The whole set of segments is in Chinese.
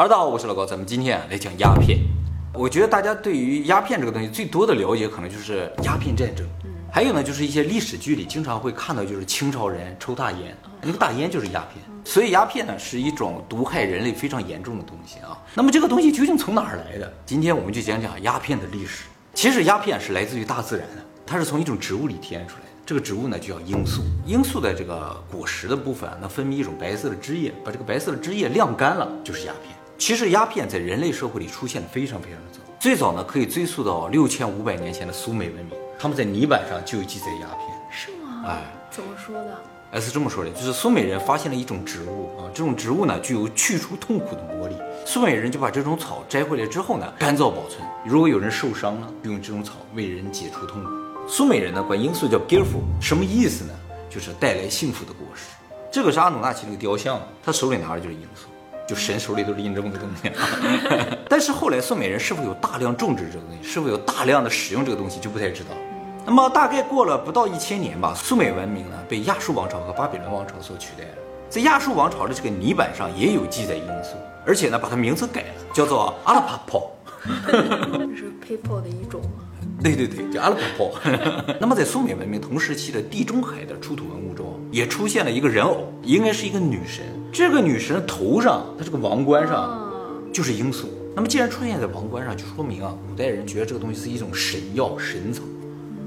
哈喽，大家好，我是老高，咱们今天来讲鸦片。我觉得大家对于鸦片这个东西最多的了解，可能就是鸦片战争，还有呢就是一些历史剧里经常会看到，就是清朝人抽大烟，那个大烟就是鸦片。所以鸦片呢是一种毒害人类非常严重的东西啊。那么这个东西究竟从哪儿来的？今天我们就讲讲鸦片的历史。其实鸦片是来自于大自然的，它是从一种植物里提炼出来的。这个植物呢就叫罂粟，罂粟的这个果实的部分啊，能分泌一种白色的汁液，把这个白色的汁液晾干了，就是鸦片。其实鸦片在人类社会里出现的非常非常的早，最早呢可以追溯到六千五百年前的苏美文明，他们在泥板上就有记载鸦片。是吗？哎，怎么说的？哎，是这么说的，就是苏美人发现了一种植物啊，这种植物呢具有去除痛苦的魔力。苏美人就把这种草摘回来之后呢，干燥保存。如果有人受伤了，就用这种草为人解除痛苦。苏美人呢管罂粟叫 gilfu，什么意思呢？就是带来幸福的果实。这个是阿努纳奇那个雕像，他手里拿的就是罂粟。就神手里都是印这么个东西，但是后来宋美人是否有大量种植这个东西，是否有大量的使用这个东西就不太知道。那么大概过了不到一千年吧，苏美文明呢被亚述王朝和巴比伦王朝所取代了。在亚述王朝的这个泥板上也有记载因素，而且呢把它名字改了，叫做阿拉帕泡。这 是 people 的一种吗？对对对，叫阿拉帕泡。那么在苏美文明同时期的地中海的出土文物中，也出现了一个人偶，应该是一个女神。这个女神头上，她这个王冠上就是罂粟。那么既然出现在王冠上，就说明啊，古代人觉得这个东西是一种神药、神草，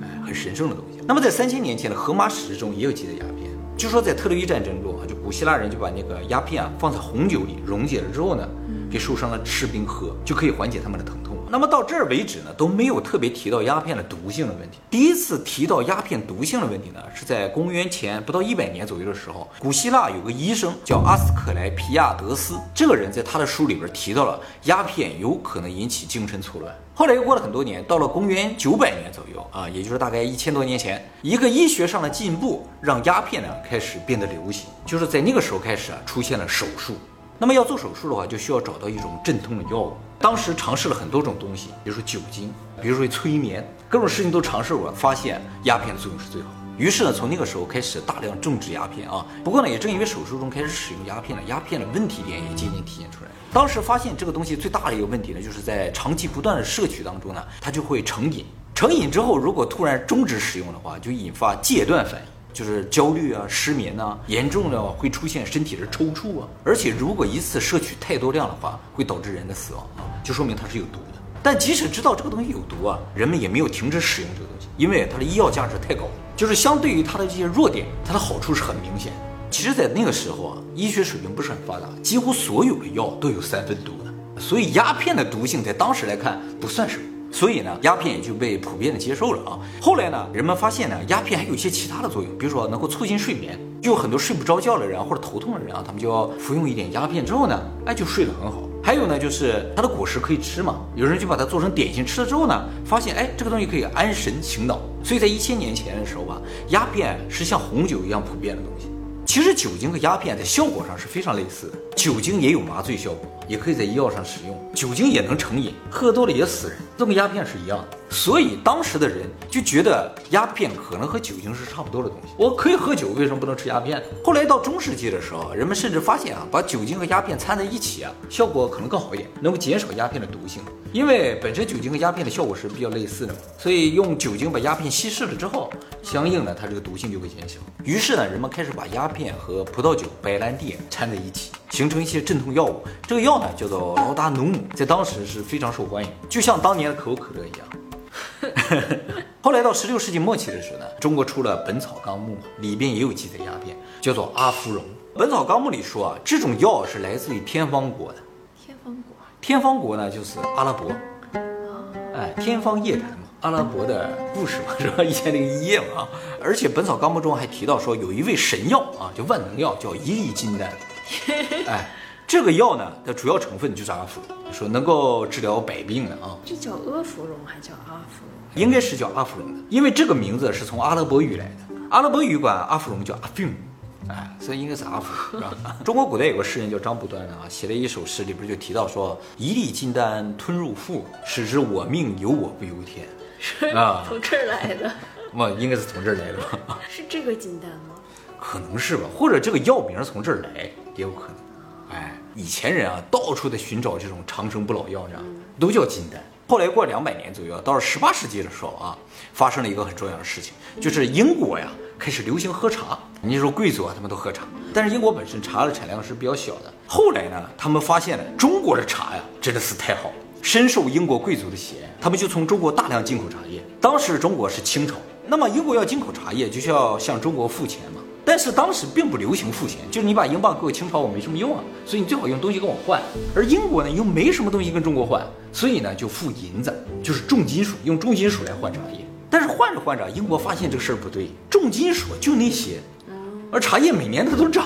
哎，很神圣的东西。那么在三千年前的荷马史诗中也有记载鸦片，就说在特洛伊战争中啊，就古希腊人就把那个鸦片啊放在红酒里溶解了之后呢，给受伤的士兵喝，就可以缓解他们的疼痛。那么到这儿为止呢，都没有特别提到鸦片的毒性的问题。第一次提到鸦片毒性的问题呢，是在公元前不到一百年左右的时候，古希腊有个医生叫阿斯克莱皮亚德斯，这个人在他的书里边提到了鸦片有可能引起精神错乱。后来又过了很多年，到了公元九百年左右啊，也就是大概一千多年前，一个医学上的进步让鸦片呢开始变得流行，就是在那个时候开始啊出现了手术。那么要做手术的话，就需要找到一种镇痛的药物。当时尝试了很多种东西，比如说酒精，比如说催眠，各种事情都尝试过，发现鸦片的作用是最好。于是呢，从那个时候开始大量种植鸦片啊。不过呢，也正因为手术中开始使用鸦片了，鸦片的问题点也渐渐体现出来。当时发现这个东西最大的一个问题呢，就是在长期不断的摄取当中呢，它就会成瘾。成瘾之后，如果突然终止使用的话，就引发戒断反应。就是焦虑啊、失眠呐，严重的会出现身体的抽搐啊，而且如果一次摄取太多量的话，会导致人的死亡啊，就说明它是有毒的。但即使知道这个东西有毒啊，人们也没有停止使用这个东西，因为它的医药价值太高了。就是相对于它的这些弱点，它的好处是很明显。其实，在那个时候啊，医学水平不是很发达，几乎所有的药都有三分毒的，所以鸦片的毒性在当时来看不算什么。所以呢，鸦片也就被普遍的接受了啊。后来呢，人们发现呢，鸦片还有一些其他的作用，比如说能够促进睡眠，就很多睡不着觉的人或者头痛的人啊，他们就要服用一点鸦片之后呢，哎，就睡得很好。还有呢，就是它的果实可以吃嘛，有人就把它做成点心吃了之后呢，发现哎，这个东西可以安神醒脑。所以在一千年前的时候吧，鸦片是像红酒一样普遍的东西。其实酒精和鸦片在效果上是非常类似的，酒精也有麻醉效果，也可以在医药上使用，酒精也能成瘾，喝多了也死人，这跟鸦片是一样的。所以当时的人就觉得鸦片可能和酒精是差不多的东西。我可以喝酒，为什么不能吃鸦片？后来到中世纪的时候，人们甚至发现啊，把酒精和鸦片掺在一起啊，效果可能更好一点，能够减少鸦片的毒性。因为本身酒精和鸦片的效果是比较类似的嘛，所以用酒精把鸦片稀释了之后，相应的它这个毒性就会减小。于是呢，人们开始把鸦片和葡萄酒、白兰地掺在一起，形成一些镇痛药物。这个药呢叫做劳达努姆，在当时是非常受欢迎，就像当年的可口可乐一样。后来到十六世纪末期的时候呢，中国出了《本草纲目》，里边也有记载鸦片，叫做阿芙蓉。《本草纲目》里说啊，这种药是来自于天方国的。天方国，天方国呢就是阿拉伯。哎，天方夜谭嘛，阿拉伯的故事嘛，是吧？一千零一夜嘛。而且《本草纲目》中还提到说，有一味神药啊，叫万能药，叫一粒金丹。哎。这个药呢的主要成分就是阿芙蓉，说能够治疗百病的啊。这叫阿芙蓉还叫阿芙蓉？应该是叫阿芙蓉的，因为这个名字是从阿拉伯语来的。阿拉伯语管阿芙蓉叫阿菲姆，哎，所以应该是阿芙蓉。中国古代有个诗人叫张不端的啊，写了一首诗，里边就提到说：“一粒金丹吞入腹，使之我命由我不由天。”啊，从这儿来的。我应该是从这儿来的吧？是这个金丹吗？可能是吧，或者这个药名从这儿来也有可能。哎。以前人啊，到处在寻找这种长生不老药，这样都叫金丹。后来过两百年左右，到了十八世纪的时候啊，发生了一个很重要的事情，就是英国呀开始流行喝茶。你说贵族啊，他们都喝茶，但是英国本身茶的产量是比较小的。后来呢，他们发现了中国的茶呀，真的是太好了，深受英国贵族的喜爱，他们就从中国大量进口茶叶。当时中国是清朝，那么英国要进口茶叶，就需要向中国付钱嘛。但是当时并不流行付钱，就是你把英镑给我清朝，我没什么用啊，所以你最好用东西跟我换。而英国呢又没什么东西跟中国换，所以呢就付银子，就是重金属，用重金属来换茶叶。但是换着换着，英国发现这个事儿不对，重金属就那些，而茶叶每年它都涨，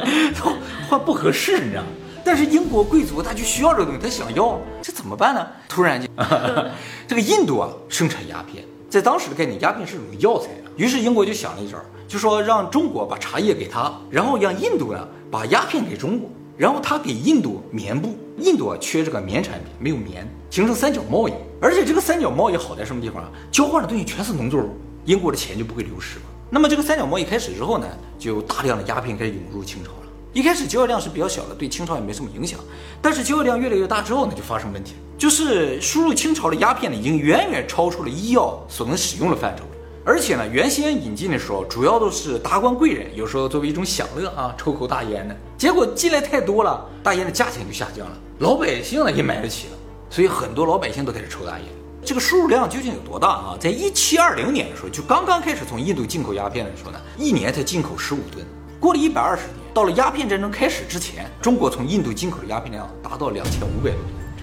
换不合适，你知道吗？但是英国贵族他就需要这个东西，他想要，这怎么办呢？突然间，这个印度啊生产鸦片，在当时的概念，鸦片是种药材啊。于是英国就想了一招。就说让中国把茶叶给他，然后让印度呢把鸦片给中国，然后他给印度棉布。印度啊缺这个棉产品，没有棉，形成三角贸易。而且这个三角贸易好在什么地方啊？交换的东西全是农作物，英国的钱就不会流失。那么这个三角贸易开始之后呢，就大量的鸦片开始涌入清朝。一开始交易量是比较小的，对清朝也没什么影响。但是交易量越来越大之后呢，就发生问题了，就是输入清朝的鸦片呢，已经远远超出了医药所能使用的范畴。而且呢，原先引进的时候，主要都是达官贵人，有时候作为一种享乐啊，抽口大烟的。结果进来太多了，大烟的价钱就下降了，老百姓呢也买得起了，所以很多老百姓都开始抽大烟。这个输入量究竟有多大啊？在一七二零年的时候，就刚刚开始从印度进口鸦片的时候呢，一年才进口十五吨。过了一百二十年，到了鸦片战争开始之前，中国从印度进口的鸦片量达到两千五百多吨，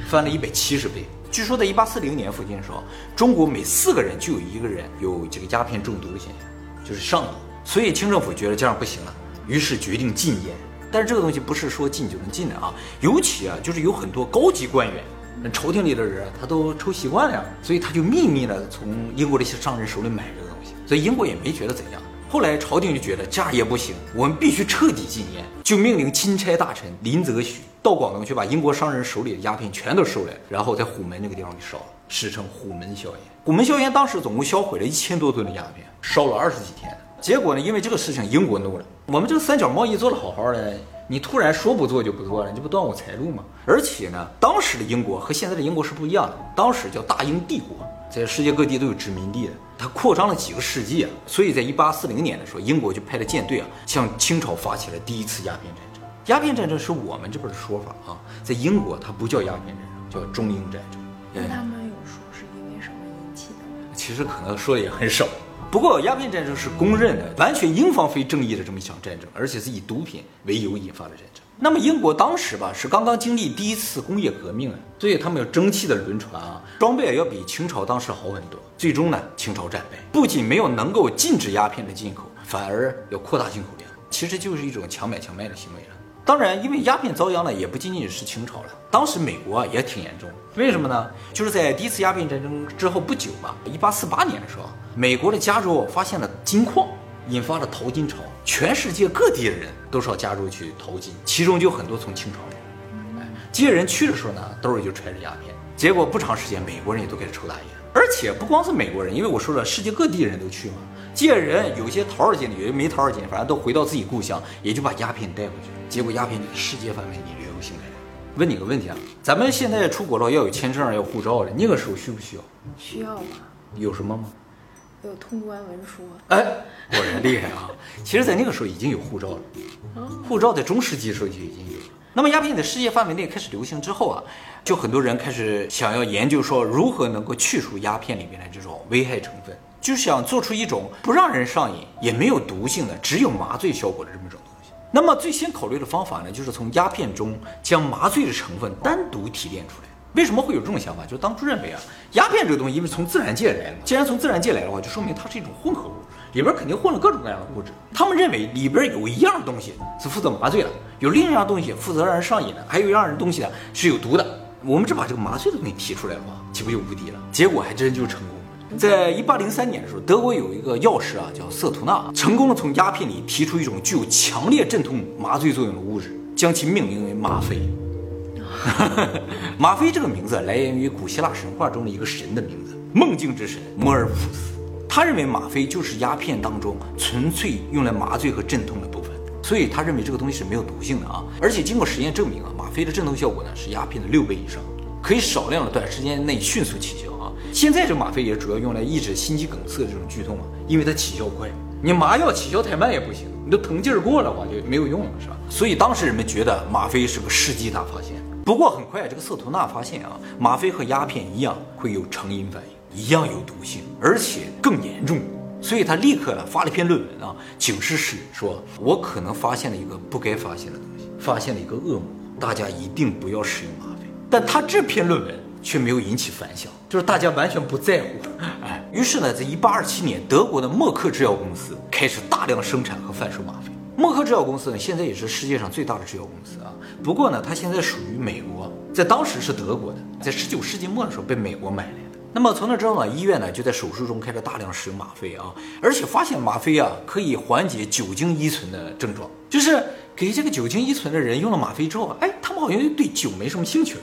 翻了一百七十倍。据说在一八四零年附近的时候，中国每四个人就有一个人有这个鸦片中毒的现象，就是上瘾。所以清政府觉得这样不行了，于是决定禁烟。但是这个东西不是说禁就能禁的啊，尤其啊，就是有很多高级官员、那朝廷里的人，他都抽习惯了呀，所以他就秘密的从英国的一些商人手里买这个东西，所以英国也没觉得怎样。后来朝廷就觉得这样也不行，我们必须彻底禁烟，就命令钦差大臣林则徐到广东去把英国商人手里的鸦片全都收来，然后在虎门那个地方给烧了，史称虎门硝烟。虎门硝烟当时总共销毁了一千多吨的鸦片，烧了二十几天。结果呢，因为这个事情，英国怒了。我们这个三角贸易做得好好的，你突然说不做就不做了，你这不断我财路吗？而且呢，当时的英国和现在的英国是不一样的，当时叫大英帝国。在世界各地都有殖民地的，它扩张了几个世纪啊，所以在一八四零年的时候，英国就派了舰队啊，向清朝发起了第一次鸦片战争。鸦片战争是我们这边的说法啊，在英国它不叫鸦片战争，叫中英战争。那他们有说是因为什么引起的吗？其实可能说的也很少。不过鸦片战争是公认的，完全英方非正义的这么一场战争，而且是以毒品为由引发的战争。那么英国当时吧是刚刚经历第一次工业革命啊，所以他们有蒸汽的轮船啊，装备要比清朝当时好很多。最终呢，清朝战败，不仅没有能够禁止鸦片的进口，反而要扩大进口量，其实就是一种强买强卖的行为了。当然，因为鸦片遭殃呢，也不仅仅是清朝了，当时美国也挺严重。为什么呢？就是在第一次鸦片战争之后不久吧，一八四八年的时候，美国的加州发现了金矿。引发了淘金潮，全世界各地的人都上加州去淘金，其中就很多从清朝来。哎，这些人去的时候呢，兜里就揣着鸦片。结果不长时间，美国人也都开始抽大烟，而且不光是美国人，因为我说了，世界各地的人都去嘛。这些人有些淘着金的，有些没淘着金，反正都回到自己故乡，也就把鸦片带回去。结果鸦片在世界范围内流行开来。问你个问题啊，咱们现在出国了要有签证，要护照的，那个时候需不需要？需要吗？有什么吗？有通关文书，哎，果然厉害啊！其实，在那个时候已经有护照了，护照在中世纪的时候就已经有了。那么，鸦片在世界范围内开始流行之后啊，就很多人开始想要研究说如何能够去除鸦片里面的这种危害成分，就想做出一种不让人上瘾也没有毒性的，只有麻醉效果的这么一种东西。那么，最先考虑的方法呢，就是从鸦片中将麻醉的成分单独提炼出来。为什么会有这种想法？就当初认为啊，鸦片这个东西因为从自然界来的，既然从自然界来的话，就说明它是一种混合物，里边肯定混了各种各样的物质。他们认为里边有一样东西是负责麻醉的，有另一样东西负责让人上瘾的，还有一样东西呢是有毒的。我们只把这个麻醉的东西提出来的话，岂不就无敌了？结果还真就成功。在一八零三年的时候，德国有一个药师啊，叫瑟图纳，成功的从鸦片里提出一种具有强烈镇痛麻醉作用的物质，将其命名为吗啡。吗啡这个名字来源于古希腊神话中的一个神的名字——梦境之神摩尔普斯。他认为吗啡就是鸦片当中纯粹用来麻醉和镇痛的部分，所所以他认为这个东西是没有毒性的啊。而且经过实验证明啊，吗啡的镇痛效果呢是鸦片的六倍以上，可以少量的短时间内迅速起效啊。现在这吗啡也主要用来抑制心肌梗塞这种剧痛啊，因为它起效快。你麻药起效太慢也不行，你都疼劲儿过了话就没有用了，是吧？所以当时人们觉得吗啡是个世纪大发现。不过很快这个瑟图纳发现啊，吗啡和鸦片一样会有成瘾反应，一样有毒性，而且更严重。所以他立刻呢发了一篇论文啊，警示世人说：“我可能发现了一个不该发现的东西，发现了一个恶魔，大家一定不要使用吗啡。”但他这篇论文却没有引起反响，就是大家完全不在乎。哎，于是呢，在一八二七年，德国的默克制药公司开始大量生产和贩售吗啡。默克制药公司呢，现在也是世界上最大的制药公司啊。不过呢，它现在属于美国，在当时是德国的，在十九世纪末的时候被美国买来的。那么从那之后呢，医院呢就在手术中开始大量使用吗啡啊，而且发现吗啡啊可以缓解酒精依存的症状，就是给这个酒精依存的人用了吗啡之后，哎，他们好像对酒没什么兴趣了，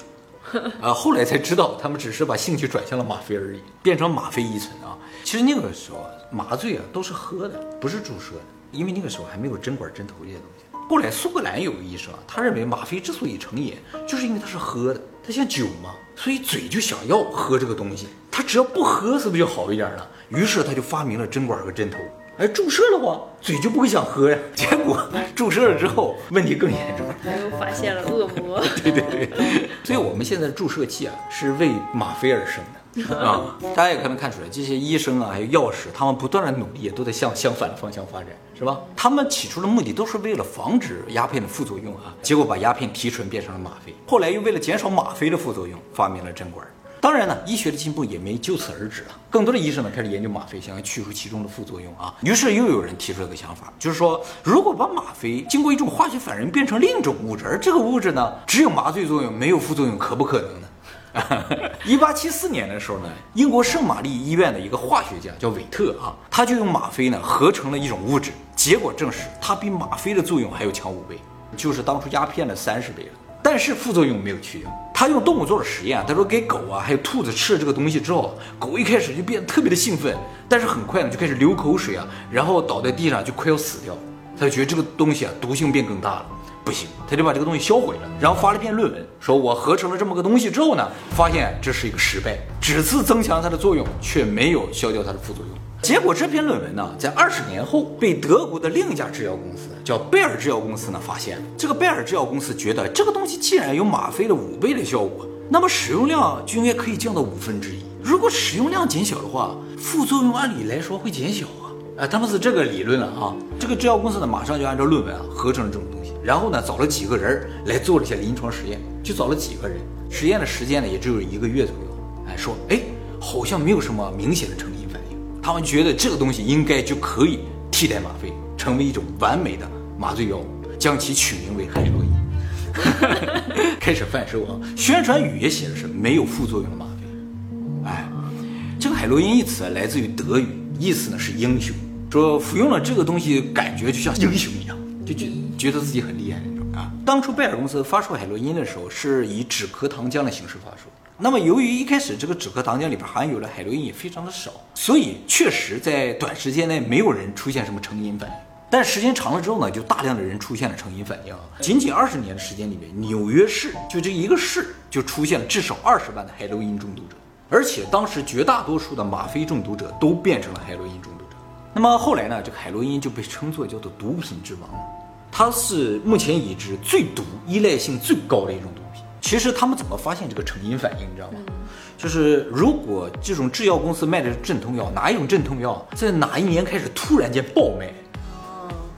啊，后来才知道他们只是把兴趣转向了吗啡而已，变成吗啡依存啊。其实那个时候麻醉啊都是喝的，不是注射的，因为那个时候还没有针管针头这些东西。后来苏格兰有个医生啊，他认为吗啡之所以成瘾，就是因为它是喝的，它像酒嘛，所以嘴就想要喝这个东西。他只要不喝，是不是就好一点了？于是他就发明了针管和针头。哎，注射的话，嘴就不会想喝呀。结果注射了之后，问题更严重。他又发现了恶魔。对对对，所以我们现在的注射器啊，是为吗啡而生的 啊。大家也可能看出来，这些医生啊，还有药师，他们不断的努力，也都在向相反的方向发展，是吧？他们起初的目的都是为了防止鸦片的副作用啊，结果把鸦片提纯变成了吗啡。后来又为了减少吗啡的副作用，发明了针管。当然呢，医学的进步也没就此而止啊。更多的医生呢开始研究吗啡，想要去除其中的副作用啊。于是又有人提出了个想法，就是说，如果把吗啡经过一种化学反应变成另一种物质，而这个物质呢只有麻醉作用，没有副作用，可不可能呢？一八七四年的时候呢，英国圣玛丽医院的一个化学家叫韦特啊，他就用吗啡呢合成了一种物质，结果证实它比吗啡的作用还要强五倍，就是当初鸦片的三十倍了。但是副作用没有去掉。他用动物做了实验，他说给狗啊还有兔子吃了这个东西之后，狗一开始就变得特别的兴奋，但是很快呢就开始流口水啊，然后倒在地上就快要死掉。他就觉得这个东西啊毒性变更大了，不行，他就把这个东西销毁了，然后发了一篇论文，说我合成了这么个东西之后呢，发现这是一个失败，只是增强它的作用，却没有消掉它的副作用。结果这篇论文呢，在二十年后被德国的另一家制药公司叫贝尔制药公司呢发现了。这个贝尔制药公司觉得这个东西既然有吗啡的五倍的效果，那么使用量就应该可以降到五分之一。如果使用量减小的话，副作用按理来说会减小啊。他们是这个理论了啊。这个制药公司呢，马上就按照论文啊合成了这种东西，然后呢找了几个人来做了一些临床实验，就找了几个人，实验的时间呢也只有一个月左右。哎，说哎好像没有什么明显的成瘾反应。他们觉得这个东西应该就可以替代吗啡，成为一种完美的麻醉药物，将其取名为海洛因，开始贩售啊。宣传语也写的是没有副作用的吗啡。哎，这个海洛因一词来自于德语，意思呢是英雄，说服用了这个东西感觉就像英雄一样，就觉觉得自己很厉害那种啊。当初贝尔公司发售海洛因的时候，是以止咳糖浆的形式发售。那么，由于一开始这个止咳糖浆里边含有的海洛因也非常的少，所以确实在短时间内没有人出现什么成瘾反应。但时间长了之后呢，就大量的人出现了成瘾反应。仅仅二十年的时间里面，纽约市就这一个市就出现了至少二十万的海洛因中毒者，而且当时绝大多数的吗啡中毒者都变成了海洛因中毒者。那么后来呢，这个海洛因就被称作叫做毒品之王，它是目前已知最毒、依赖性最高的一种毒。其实他们怎么发现这个成瘾反应，你知道吗？就是如果这种制药公司卖的镇痛药，哪一种镇痛药在哪一年开始突然间爆卖，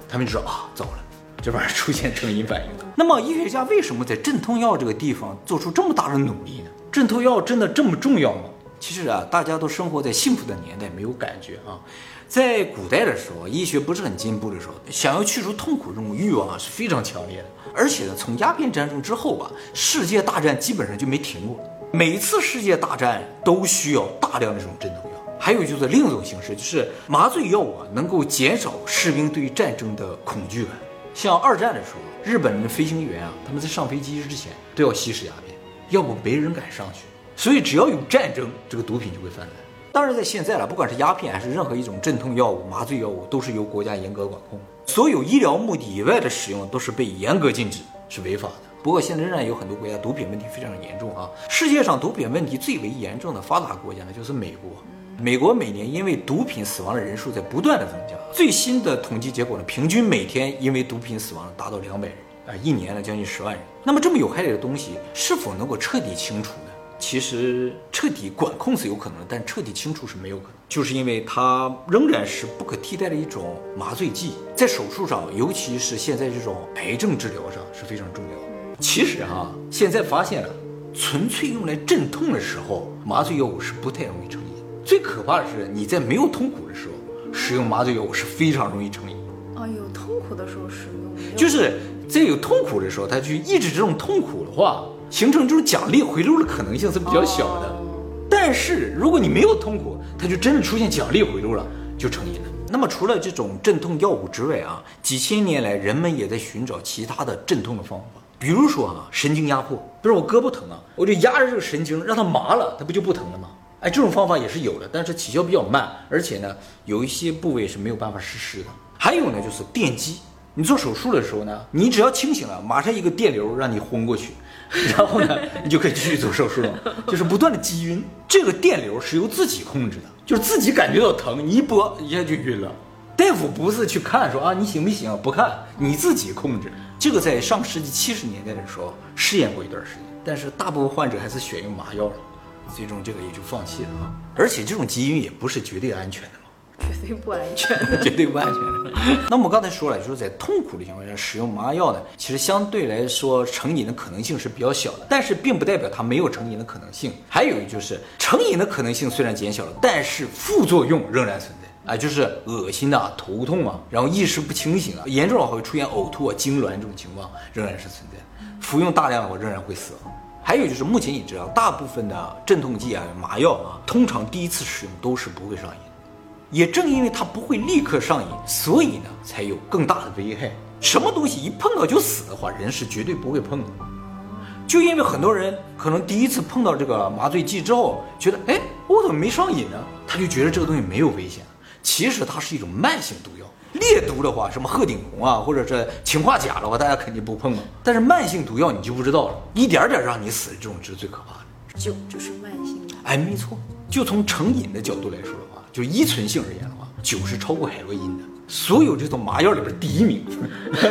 他们就知道啊，糟了，这玩意儿出现成瘾反应了。那么医学家为什么在镇痛药这个地方做出这么大的努力呢？镇痛药真的这么重要吗？其实啊，大家都生活在幸福的年代，没有感觉啊。在古代的时候，医学不是很进步的时候，想要去除痛苦这种欲望啊是非常强烈的。而且呢，从鸦片战争之后啊，世界大战基本上就没停过。每次世界大战都需要大量的这种镇痛药。还有就是另一种形式，就是麻醉药物啊，能够减少士兵对于战争的恐惧感。像二战的时候，日本的飞行员啊，他们在上飞机之前都要吸食鸦片，要不没人敢上去。所以只要有战争，这个毒品就会泛滥。当然，在现在了，不管是鸦片还是任何一种镇痛药物、麻醉药物，都是由国家严格管控。所有医疗目的以外的使用都是被严格禁止，是违法的。不过现在仍然有很多国家毒品问题非常严重啊。世界上毒品问题最为严重的发达国家呢，就是美国。美国每年因为毒品死亡的人数在不断的增加，最新的统计结果呢，平均每天因为毒品死亡达到两百人啊，一年呢将近十万人。那么这么有害的东西是否能够彻底清除？其实彻底管控是有可能的，但彻底清除是没有可能，就是因为它仍然是不可替代的一种麻醉剂，在手术上，尤其是现在这种癌症治疗上是非常重要的。其实哈，现在发现了，纯粹用来镇痛的时候，麻醉药物是不太容易成瘾。最可怕的是，你在没有痛苦的时候使用麻醉药物是非常容易成瘾。啊，有痛苦的时候使用，就是在有痛苦的时候，他去抑制这种痛苦的话，形成这种奖励回路的可能性是比较小的。但是如果你没有痛苦，它就真的出现奖励回路了，就成瘾了。那么除了这种镇痛药物之外啊，几千年来人们也在寻找其他的镇痛的方法，比如说啊，神经压迫，比如我胳膊疼啊，我就压着这个神经让它麻了，它不就不疼了吗？哎，这种方法也是有的，但是起效比较慢，而且呢，有一些部位是没有办法实施的。还有呢，就是电击。你做手术的时候呢，你只要清醒了，马上一个电流让你昏过去，然后呢，你就可以继续做手术了。就是不断的击晕，这个电流是由自己控制的，就是自己感觉到疼，你一拨一下就晕了。大夫不是去看说啊你行不行，不看，你自己控制。这个在上世纪七十年代的时候试验过一段时间，但是大部分患者还是选用麻药了。最终这个也就放弃了啊！而且这种基因也不是绝对安全的，绝对不安全，绝对不安全。那我们刚才说了，就是在痛苦的情况下使用麻药呢，其实相对来说成瘾的可能性是比较小的，但是并不代表它没有成瘾的可能性。还有就是成瘾的可能性虽然减小了，但是副作用仍然存在啊，就是恶心啊、头痛啊，然后意识不清醒啊，严重的话会出现呕吐啊、痉挛这种情况仍然是存在。服用大量的话仍然会死亡。还有就是，目前已知啊，大部分的镇痛剂啊、麻药啊，通常第一次使用都是不会上瘾。也正因为它不会立刻上瘾，所以呢，才有更大的危害。什么东西一碰到就死的话，人是绝对不会碰的。就因为很多人可能第一次碰到这个麻醉剂之后，觉得哎，我怎么没上瘾呢？他就觉得这个东西没有危险。其实它是一种慢性毒药。烈毒的话，什么鹤顶红啊，或者是氰化钾的话，大家肯定不碰了。但是慢性毒药你就不知道了，一点点让你死，这种是最可怕的。酒就是慢性的，哎，没错。就从成瘾的角度来说的话，就依存性而言的话，酒是超过海洛因的，所有这种麻药里边第一名。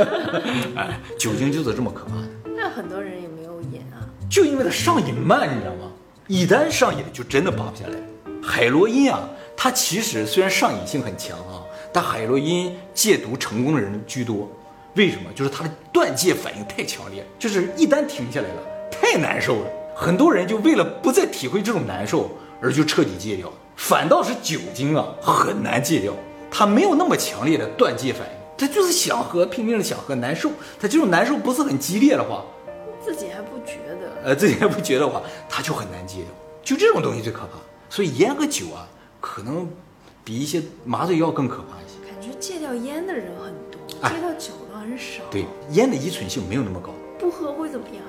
哎，酒精就是这么可怕的。那很多人也没有瘾啊，就因为它上瘾慢，你知道吗？一旦上瘾就真的拔不下来。海洛因啊，它其实虽然上瘾性很强啊。但海洛因戒毒成功的人居多，为什么？就是它的断戒反应太强烈，就是一旦停下来了，太难受了。很多人就为了不再体会这种难受，而就彻底戒掉。反倒是酒精啊，很难戒掉，它没有那么强烈的断戒反应，他就是想喝，拼命的想喝，难受。他这种难受不是很激烈的话，自己还不觉得，呃，自己还不觉得话，他就很难戒掉。就这种东西最可怕。所以烟和酒啊，可能。比一些麻醉药更可怕一些。感觉戒掉烟的人很多，戒掉酒的很少。对，烟的依存性没有那么高。不喝会怎么样？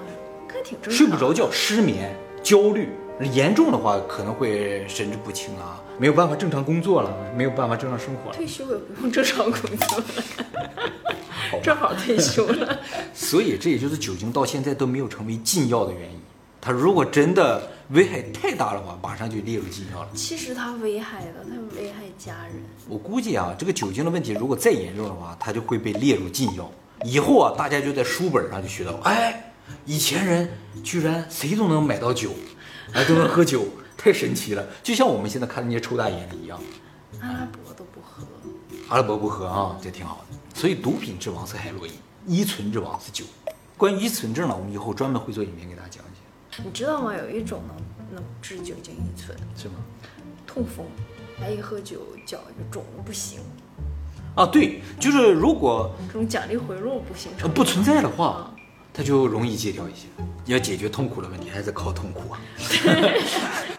看挺正常。睡不着觉、失眠、焦虑，严重的话可能会神志不清啊，没有办法正常工作了，没有办法正常生活了。退休也不用正常工作了，正好退休了。所以这也就是酒精到现在都没有成为禁药的原因。它如果真的危害太大的话，马上就列入禁药了。其实它危害了，它危害家人。我估计啊，这个酒精的问题如果再严重的话，它就会被列入禁药。以后啊，大家就在书本上就学到，哎，以前人居然谁都能买到酒，哎，都能喝酒，太神奇了。就像我们现在看那些抽大烟的一样。阿拉伯都不喝。阿拉伯不喝啊，这挺好的。所以毒品之王是海洛因，依存之王是酒。关于依存症呢，我们以后专门会做影片给大家讲。你知道吗？有一种能能治酒精依存，是吗？痛风，他一喝酒脚就肿的不行。啊，对，就是如果这种奖励回路不形成、不存在的话，他就容易戒掉一些。要解决痛苦的问题，还是靠痛苦啊。